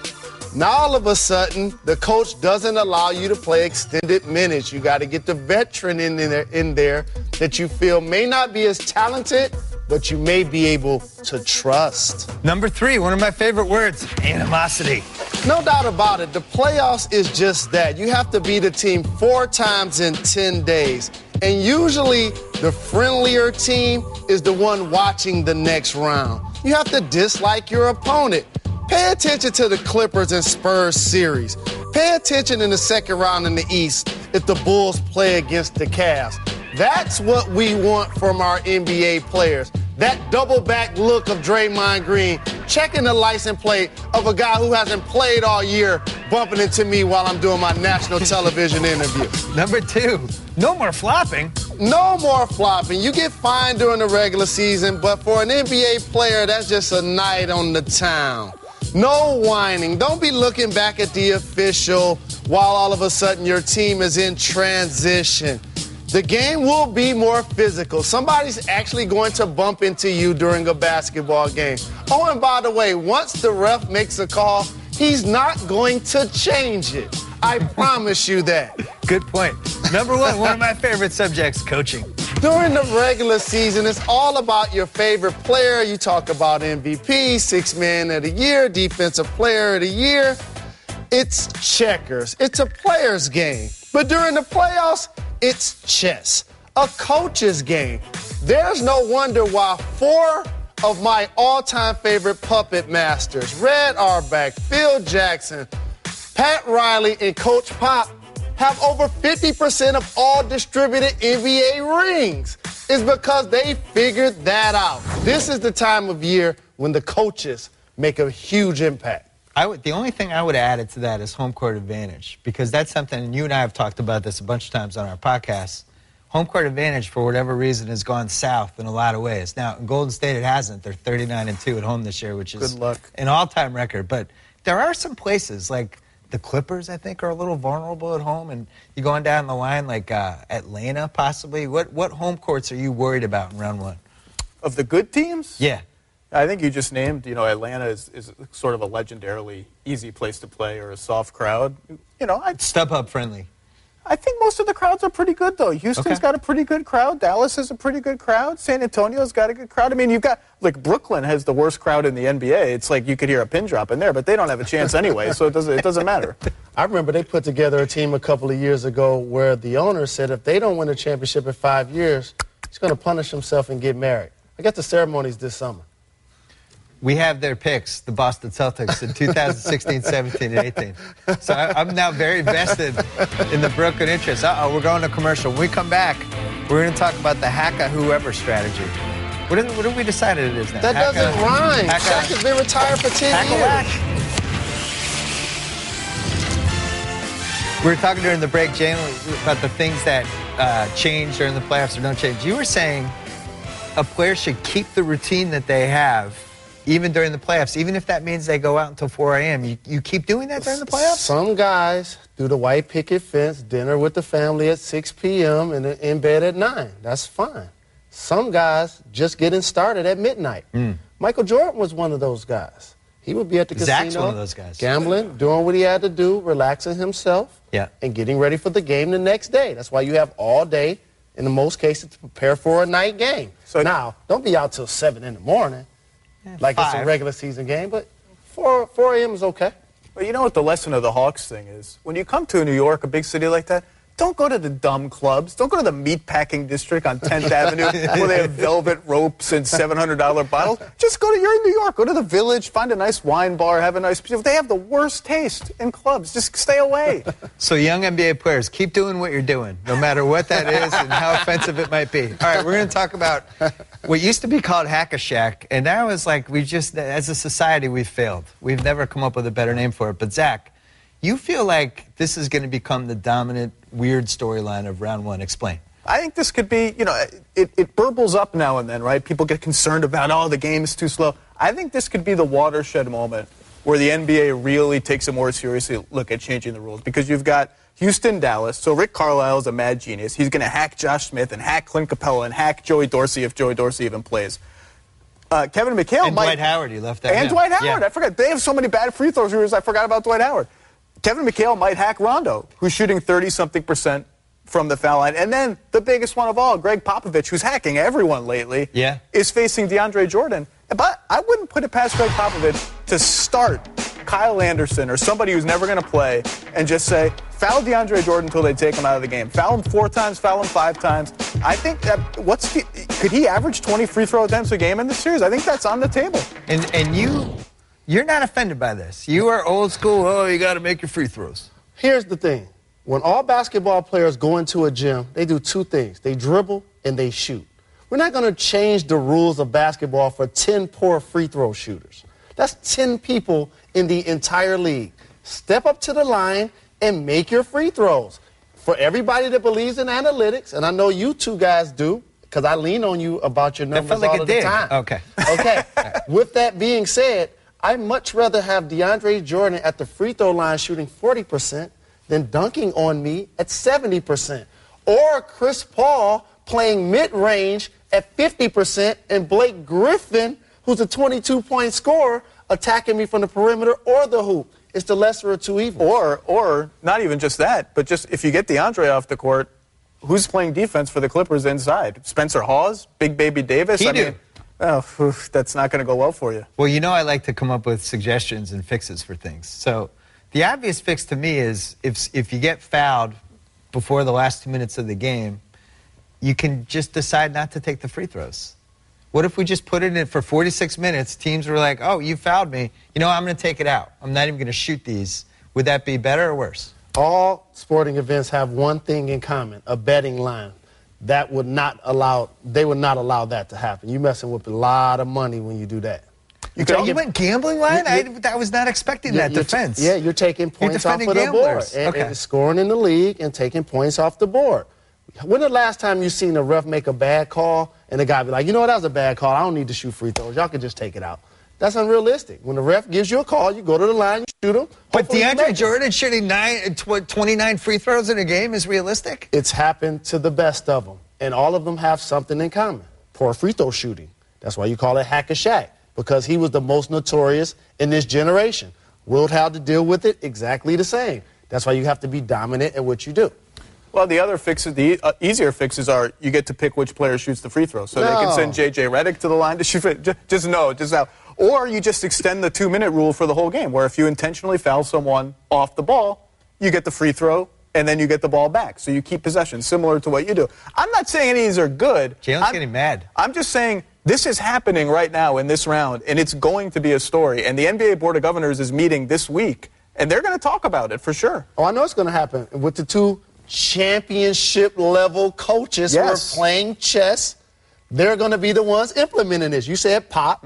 now all of a sudden the coach doesn't allow you to play extended minutes. You got to get the veteran in there, in there that you feel may not be as talented, but you may be able to trust. Number three, one of my favorite words, animosity. No doubt about it. The playoffs is just that. You have to beat a team four times in 10 days. And usually, the friendlier team is the one watching the next round. You have to dislike your opponent. Pay attention to the Clippers and Spurs series. Pay attention in the second round in the East if the Bulls play against the Cavs. That's what we want from our NBA players. That double back look of Draymond Green, checking the license plate of a guy who hasn't played all year, bumping into me while I'm doing my national *laughs* television interview. Number two, no more flopping. No more flopping. You get fined during the regular season, but for an NBA player, that's just a night on the town. No whining. Don't be looking back at the official while all of a sudden your team is in transition. The game will be more physical. Somebody's actually going to bump into you during a basketball game. Oh, and by the way, once the ref makes a call, he's not going to change it. I *laughs* promise you that. Good point. Number one, one of my favorite subjects, coaching. During the regular season, it's all about your favorite player. You talk about MVP, six man of the year, defensive player of the year. It's checkers. It's a player's game. But during the playoffs, it's chess, a coach's game. There's no wonder why four of my all-time favorite puppet masters, Red Auerbach, Phil Jackson, Pat Riley, and Coach Pop have over 50% of all distributed NBA rings. Is because they figured that out. This is the time of year when the coaches make a huge impact. I would, the only thing I would add it to that is home court advantage because that's something, and you and I have talked about this a bunch of times on our podcast. Home court advantage, for whatever reason, has gone south in a lot of ways. Now, in Golden State, it hasn't. They're 39 and 2 at home this year, which is Good luck. an all time record. But there are some places, like the Clippers, I think, are a little vulnerable at home. And you go on down the line, like uh, Atlanta, possibly. What, what home courts are you worried about in round one? Of the good teams? Yeah. I think you just named, you know, Atlanta is, is sort of a legendarily easy place to play or a soft crowd. You know, I, StubHub friendly. I think most of the crowds are pretty good, though. Houston's Okay. got a pretty good crowd. Dallas has a pretty good crowd. San Antonio's got a good crowd. I mean, you've got, like, Brooklyn has the worst crowd in the NBA. It's like you could hear a pin drop in there, but they don't have a chance anyway, so it doesn't, it doesn't matter. *laughs* I remember they put together a team a couple of years ago where the owner said if they don't win a championship in five years, he's going to punish himself and get married. I got the ceremonies this summer. We have their picks, the Boston Celtics in 2016, *laughs* 17, and 18. So I, I'm now very vested in the Brooklyn interest. Uh oh, we're going to commercial. When we come back, we're going to talk about the Hacka Whoever strategy. What did, what did we decide it is now? That doesn't rhyme. Hacka- Shaq has been retired for 10 Hacka years. We were talking during the break, Jalen, about the things that uh, change during the playoffs or don't change. You were saying a player should keep the routine that they have even during the playoffs, even if that means they go out until 4 a.m. You, you keep doing that during the playoffs? Some guys do the white picket fence, dinner with the family at 6 p.m. and in bed at 9. That's fine. Some guys just getting started at midnight. Hmm. Michael Jordan was one of those guys. He would be at the Zach's casino, one of those guys. gambling, doing what he had to do, relaxing himself, Yeah. and getting ready for the game the next day. That's why you have all day, in the most cases, to prepare for a night game. So- now, don't be out till 7 in the morning, like it's a regular season game, but 4, 4 a.m. is okay. Well, you know what the lesson of the Hawks thing is? When you come to New York, a big city like that, don't go to the dumb clubs. Don't go to the meatpacking district on 10th *laughs* Avenue where they have velvet ropes and $700 bottles. Just go to, you're in New York, go to the village, find a nice wine bar, have a nice, they have the worst taste in clubs. Just stay away. *laughs* So, young NBA players, keep doing what you're doing, no matter what that is and how *laughs* offensive it might be. All right, we're going to talk about what used to be called Hack a Shaq, and now it's like we just, as a society, we've failed. We've never come up with a better name for it. But, Zach, you feel like this is going to become the dominant, weird storyline of round one. Explain. I think this could be, you know, it, it burbles up now and then, right? People get concerned about, oh, the game is too slow. I think this could be the watershed moment where the NBA really takes a more seriously look at changing the rules because you've got Houston, Dallas. So Rick Carlisle is a mad genius. He's going to hack Josh Smith and hack Clint Capela and hack Joey Dorsey if Joey Dorsey even plays. Uh, Kevin McHale And might, Dwight Howard, you left that and. Dwight Howard. Yeah. I forgot. They have so many bad free throws rules. I forgot about Dwight Howard. Kevin McHale might hack Rondo, who's shooting 30 something percent from the foul line. And then the biggest one of all, Gregg Popovich, who's hacking everyone lately, Yeah. is facing DeAndre Jordan. But I wouldn't put it past Gregg Popovich to start Kyle Anderson or somebody who's never going to play and just say, foul DeAndre Jordan until they take him out of the game. Foul him four times, foul him five times. I think that what's the, could he average 20 free throw attempts a game in this series? I think that's on the table. And, and you, you're not offended by this. You are old school. Oh, you got to make your free throws. Here's the thing When all basketball players go into a gym, they do two things they dribble and they shoot. We're not going to change the rules of basketball for 10 poor free throw shooters. That's 10 people in the entire league. Step up to the line and make your free throws. For everybody that believes in analytics, and I know you two guys do, because I lean on you about your numbers felt like all the time. Okay. Okay. *laughs* With that being said, I'd much rather have DeAndre Jordan at the free throw line shooting 40% than dunking on me at 70%. Or Chris Paul playing mid range at 50% and Blake Griffin, who's a 22 point scorer, attacking me from the perimeter or the hoop. It's the lesser of two evils. Or, or not even just that, but just if you get DeAndre off the court, who's playing defense for the Clippers inside? Spencer Hawes, Big Baby Davis. He I do. mean, oh, oof, that's not going to go well for you. Well, you know, I like to come up with suggestions and fixes for things. So, the obvious fix to me is if if you get fouled before the last two minutes of the game, you can just decide not to take the free throws. What if we just put it in for 46 minutes? Teams were like, "Oh, you fouled me. You know, I'm going to take it out. I'm not even going to shoot these." Would that be better or worse? all sporting events have one thing in common a betting line that would not allow they would not allow that to happen. You messing with a lot of money when you do that. You So you went gambling line? You- I, I was not expecting that You're- you're defense. yeah you're taking points off of the board and, Okay. and scoring in the league and taking points off the board. When the last time you seen a ref make a bad call and the guy be like you know what? That was a bad call. I don't need to shoot free throws. Y'all can just take it out that's unrealistic when the ref gives you a call you go to the line you shoot them But DeAndre Jordan shooting nine, tw- 29 free throws in a game is realistic? It's happened to the best of them, and all of them have something in common: poor free throw shooting. That's why you call it hack a Shaq because he was the most notorious in this generation. Wilt had to deal with it exactly the same. That's why you have to be dominant at what you do. Well, the other fixes, the uh, easier fixes are you get to pick which player shoots the free throw. So they can send J.J. Redick to the line to shoot. free- Just, just no, just now. Or you just extend the two-minute rule for the whole game, where if you intentionally foul someone off the ball, you get the free throw, and then you get the ball back. So you keep possession, similar to what you do. I'm not saying any of these are good. Jalen's I'm- getting mad. I'm just saying this is happening right now in this round, and it's going to be a story. And the NBA Board of Governors is meeting this week, and they're going to talk about it for sure. Oh, I know it's going to happen with the two championship level coaches Yes. who are playing chess. They're going to be the ones implementing this. You said Pop,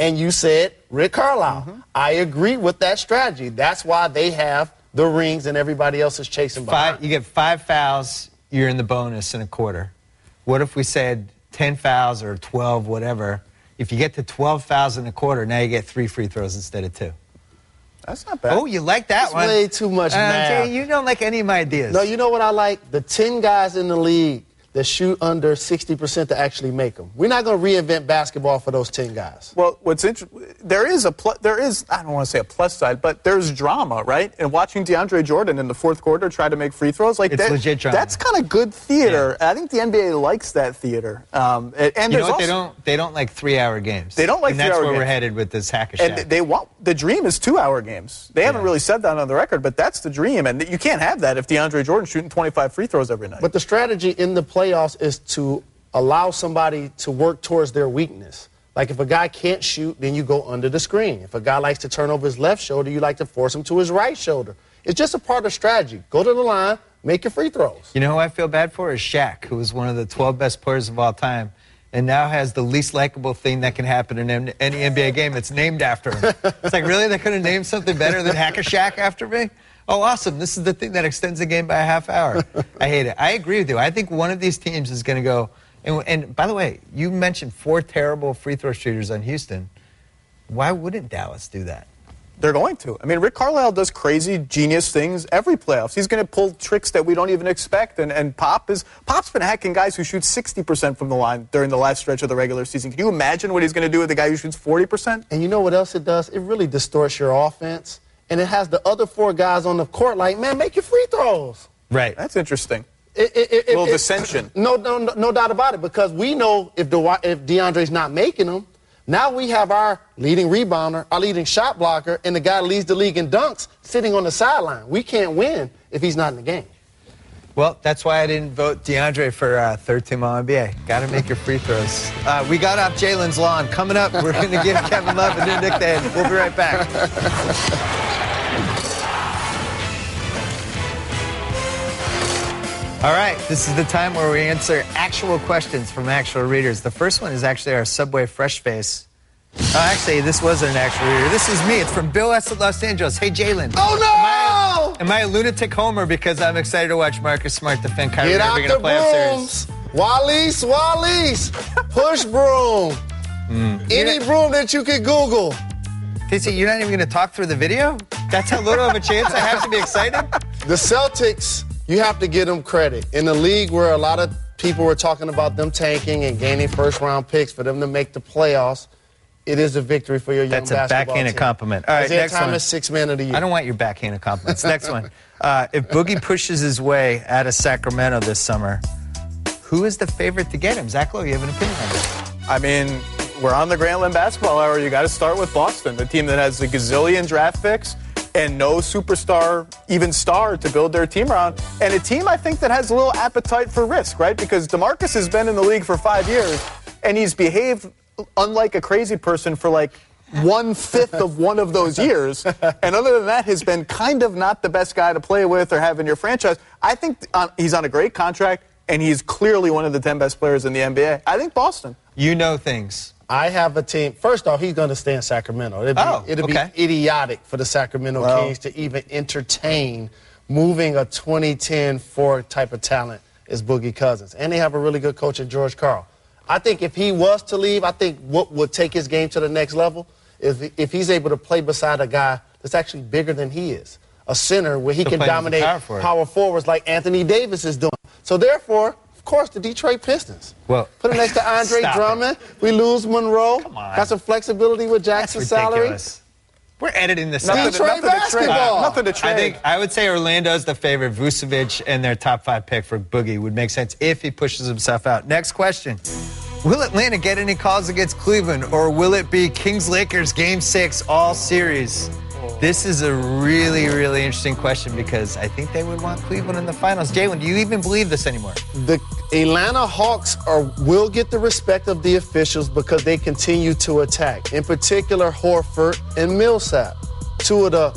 and you said Rick Carlisle. I agree with that strategy. That's why they have the rings, and everybody else is chasing behind. Five, you get five fouls, you're in the bonus in a quarter. What if we said 10 fouls or 12, whatever? If you get to 12 fouls in a quarter, now you get three free throws instead of two. That's not bad. Oh, you like that That's one? way too much Uh. You don't like any of my ideas. No, you know what I like? The 10 guys in the league that shoot under 60% to actually make them. We're not going to reinvent basketball for those 10 guys. Well, what's interesting, there is a pl- there is I don't want to say a plus side, but there's drama, right? And watching DeAndre Jordan in the fourth quarter try to make free throws, like It's that, legit drama. That's kind of good theater. I think the NBA likes that theater. Um, and and you there's know what? also, They don't. They don't like three-hour games. They don't like and that's three-hour where we're games. headed with this hack and Shaq. they want the dream is two-hour games. They haven't really said that on the record, but that's the dream, and you can't have that if DeAndre Jordan shooting 25 free throws every night. But the strategy in the playoffs is to allow somebody to work towards their weakness. Like if a guy can't shoot, then you go under the screen. If a guy likes to turn over his left shoulder, you like to force him to his right shoulder. It's just a part of strategy. Go to the line, make your free throws. You know who I feel bad for is Shaq, who was one of the 12 best players of all time, and now has the least likable thing that can happen in any NBA game. It's named after him. It's like, really? They could have named something better than Hack a Shaq after me? Oh, awesome. This is the thing that extends the game by a half hour. I hate it. I agree with you. I think one of these teams is going to go. And, and by the way, you mentioned four terrible free throw shooters on Houston. Why wouldn't Dallas do that? They're going to. I mean, Rick Carlisle does crazy, genius things every playoffs. He's going to pull tricks that we don't even expect. And, and Pop is Pop's been hacking guys who shoot 60% from the line during the last stretch of the regular season. Can you imagine what he's going to do with the guy who shoots 40%? And you know what else it does? It really distorts your offense. And it has the other four guys on the court like, man, make your free throws. Right. That's interesting. It, it, it, Little it- dissension. No, no, no, no doubt about it. Because we know if the if DeAndre's not making them, now we have our leading rebounder, our leading shot blocker, and the guy that leads the league in dunks sitting on the sideline. We can't win if he's not in the game. Well, that's why I didn't vote DeAndre for uh, third team All NBA. Got to make your free throws. Uh, we got off Jalen's lawn. Coming up, we're going to give *laughs* Kevin Love a new nickname. We'll be right back. All right, this is the time where we answer actual questions from actual readers. The first one is actually our Subway Fresh Face. Oh, actually, this wasn't an actual reader. This is me. It's from Bill S. of Los Angeles. Hey, Jalen. Oh no! Am I a lunatic homer because I'm excited to watch Marcus Smart defend Kyrie Get Irving in a the playoff series? brooms. Wallace, Wallace. Push broom. Hmm. Any broom that you could Google. Casey, you're not even going to talk through the video? That's how little of a chance I have to be excited? The Celtics, you have to give them credit. In a league where a lot of people were talking about them tanking and gaining first round picks for them to make the playoffs, it is a victory for your young That's a basketball backhanded team. compliment. All right, Isaiah next one. Thomas, six man of the year. I don't want your backhanded compliments. Next one. Uh, if Boogie pushes his way out of Sacramento this summer, who is the favorite to get him? Zach Lowe, you have an opinion on this? I mean, we're on the Grantland basketball hour. You got to start with Boston, the team that has a gazillion draft picks and no superstar, even star, to build their team around. And a team, I think, that has a little appetite for risk, right? Because DeMarcus has been in the league for five years and he's behaved unlike a crazy person for like one fifth of one of those years. *laughs* And other than that, has been kind of not the best guy to play with or have in your franchise. I think uh, he's on a great contract and he's clearly one of the 10 best players in the NBA. I think Boston. You know things. I have a team. First off, he's going to stay in Sacramento. It'd be, Oh, it'd okay. be idiotic for the Sacramento Well- Kings to even entertain moving a 2010 Ford type of talent as Boogie Cousins. And they have a really good coach in George Karl. I think if he was to leave, I think what would take his game to the next level is if he's able to play beside a guy that's actually bigger than he is, a center where he can playing as a dominate power forward. power forwards like Anthony Davis is doing. So therefore, course, the Detroit Pistons. Well- put him next to *laughs* Andre Stop it. Drummond. We lose Monroe. Come on. Got some flexibility with Jackson's salary. We're editing this Nothing to- Detroit nothing to trade. basketball. Nothing to trade. I think I would say Orlando's the favorite. Vucevic and their top five pick for Boogie would make sense if he pushes himself out. Next question. Will Atlanta get any calls against Cleveland, or will it be Kings Lakers game six all series? This is a really, really interesting question because I think they would want Cleveland in the finals. Jalen, do you even believe this anymore? The Atlanta Hawks are will get the respect of the officials because they continue to attack. In particular, Horford and Millsap, two of the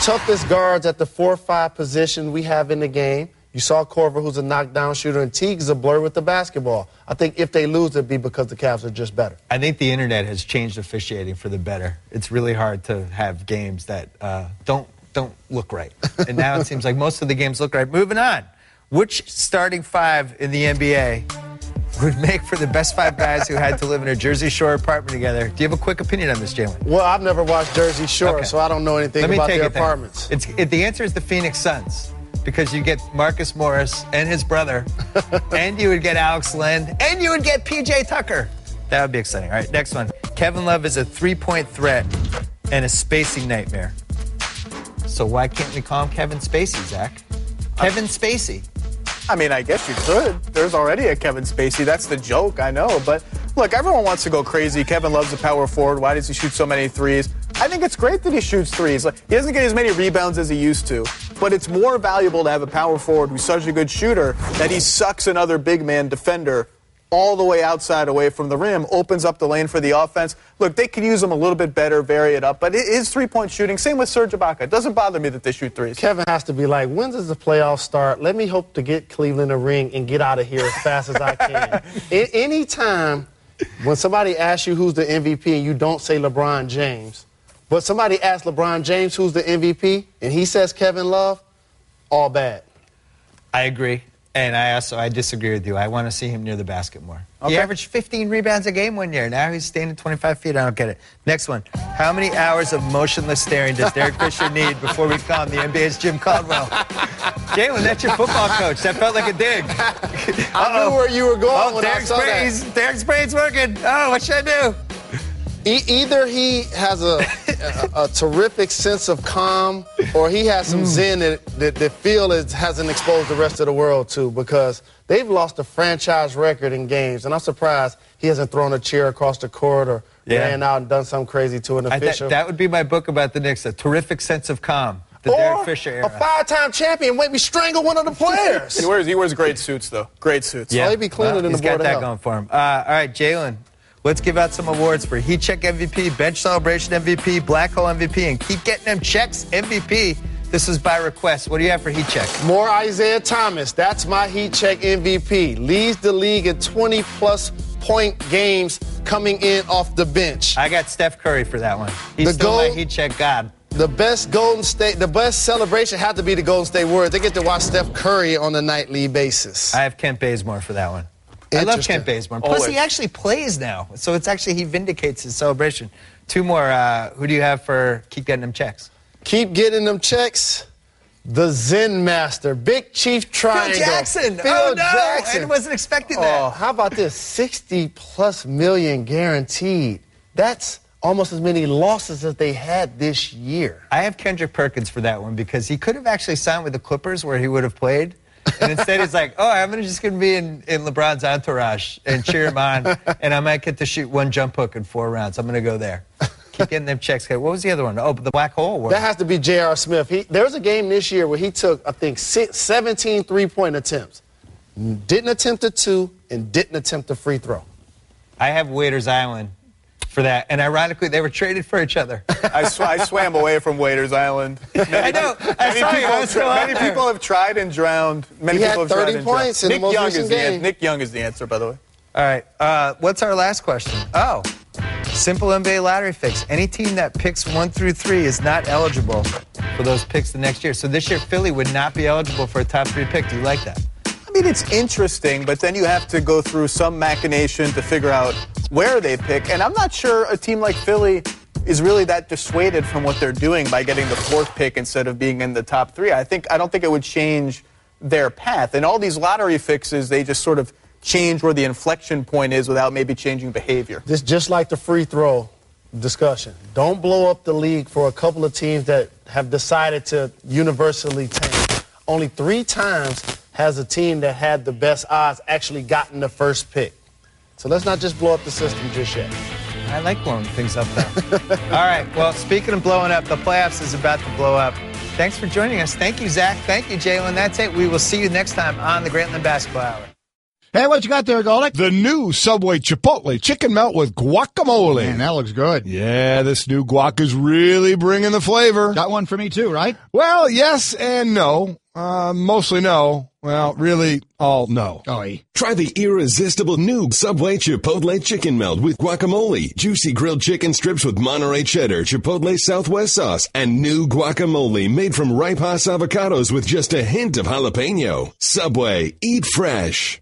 toughest guards at the four-five position we have in the game. You saw Korver, who's a knockdown shooter, and Teague is a blur with the basketball. I think if they lose, it'd be because the Cavs are just better. I think the internet has changed officiating for the better. It's really hard to have games that uh, don't don't look right, *laughs* and now it seems like most of the games look right. Moving on, which starting five in the NBA would make for the best five guys who had to live in a Jersey Shore apartment together? Do you have a quick opinion on this, Jalen? Well, I've never watched Jersey Shore, Okay. so I don't know anything Let me about take their apartments. It's it, the answer is the Phoenix Suns because you get Marcus Morris and his brother, *laughs* and you would get Alex Len, and you would get PJ Tucker. That would be exciting. All right, next one. Kevin Love is a three-point threat and a spacing nightmare. So why can't we call him Kevin Spacey, Zach? Kevin Spacey. I mean, I guess you could. There's already a Kevin Spacey. That's the joke, I know. But look, everyone wants to go crazy. Kevin loves a power forward. Why does he shoot so many threes? I think it's great that he shoots threes. Like, he doesn't get as many rebounds as he used to. But it's more valuable to have a power forward who's such a good shooter that he sucks another big man defender all the way outside away from the rim, opens up the lane for the offense. Look, they could use him a little bit better, vary it up. But it is three point shooting. Same with Serge Ibaka. It doesn't bother me that they shoot threes. Kevin has to be like, when does the playoffs start? Let me hope to get Cleveland a ring and get out of here as fast as I can. *laughs* A- anytime when somebody asks you who's the MVP and you don't say LeBron James, but somebody asked LeBron James who's the MVP and he says Kevin Love, all bad. I agree. And I also I disagree with you. I want to see him near the basket more. He averaged 15 rebounds a game one year. Now he's standing 25 feet. I don't get it. Next one. How many hours of motionless staring does Derek *laughs* Fisher need before we call him the NBA's Jim Caldwell? Jalen, that's your football coach. That felt like a dig. I knew where you were going Oh, when I Derek saw that. Spray's, Derek Spray's working. Oh, what should I do? E- either he has a, a, a terrific sense of calm or he has some zen that, that, that Phil is, hasn't exposed the rest of the world to because they've lost a franchise record in games. And I'm surprised he hasn't thrown a chair across the court or Yeah. ran out and done something crazy to an I official. thought that would be my book about the Knicks. A terrific sense of calm. The or Derek Fisher era. a five-time champion maybe strangle one of the players. *laughs* He wears, he wears great suits, though. Great suits. Yeah. he'd be cleaner than he's the Board got that Health. going for him. Uh, all right, Jalen. Let's give out some awards for Heat Check MVP, Bench Celebration MVP, Black Hole MVP, and Keep Getting Them Checks MVP. This is by request. What do you have for heat check? More Isaiah Thomas. That's my heat check MVP. Leads the league in 20 plus point games coming in off the bench. I got Steph Curry for that one. He's The still my goal- heat check god. The best Golden State, the best celebration had to be the Golden State Warriors. They get to watch Steph Curry on a nightly basis. I have Kent Bazemore for that one. I love. Kent Bazemore. Plus, he actually plays now, so it's actually he vindicates his celebration. Two more. Uh, who do you have for keep getting them checks? Keep getting them checks. The Zen Master, Big Chief Triangle. Phil Jackson. Phil oh no! Jackson. I wasn't expecting that. Oh, how about this? 60 plus million guaranteed. That's almost as many losses as they had this year. I have Kendrick Perkins for that one because he could have actually signed with the Clippers where he would have played. And instead, he's like, oh, I'm just going to be in, in LeBron's entourage and cheer him on. and I might get to shoot one jump hook in four rounds. I'm going to go there. Keep getting them checks. What was the other one? Oh, the black hole. one. That has to be J.R. Smith. He, there was a game this year where he took, I think, six, 17 three point attempts. Didn't attempt a two and didn't attempt a free throw. I have Waiters Island for that. And ironically, they were traded for each other. *laughs* I, sw- I swam away from Waiters Island. *laughs* I know. I Many, saw people, I have, was still tri- out many people have tried and drowned. Many He had people have tried 30 and drowned. points in the Nick most Young is the an- game. Nick Young is the answer, by the way. All right. Uh, what's our last question? Oh, simple NBA lottery fix. Any team that picks one through three is not eligible for those picks the next year. So this year, Philly would not be eligible for a top three pick. Do you like that? I mean, it's interesting, but then you have to go through some machination to figure out where they pick. And I'm not sure a team like Philly is really that dissuaded from what they're doing by getting the fourth pick instead of being in the top three. I think I don't think it would change their path. And all these lottery fixes, they just sort of change where the inflection point is without maybe changing behavior. This just like the free throw discussion. Don't blow up the league for a couple of teams that have decided to universally tank. Only three times has a team that had the best odds actually gotten the first pick. So let's not just blow up the system just yet. I like blowing things up, though. *laughs* All right. Well, speaking of blowing up, the playoffs is about to blow up. Thanks for joining us. Thank you, Zach. Thank you, Jalen. That's it. We will see you next time on the Grantland Basketball Hour. Hey, what you got there, Golick? The new Subway Chipotle chicken melt with guacamole. Man, that looks good. Yeah, this new guac is really bringing the flavor. Got one for me too, right? Well, yes and no. Uh, mostly no. Well, really, all no. Oh. Try the irresistible new Subway Chipotle Chicken Melt with guacamole, juicy grilled chicken strips with Monterey cheddar, Chipotle Southwest sauce, and new guacamole made from ripe Hass avocados with just a hint of jalapeno. Subway, eat fresh.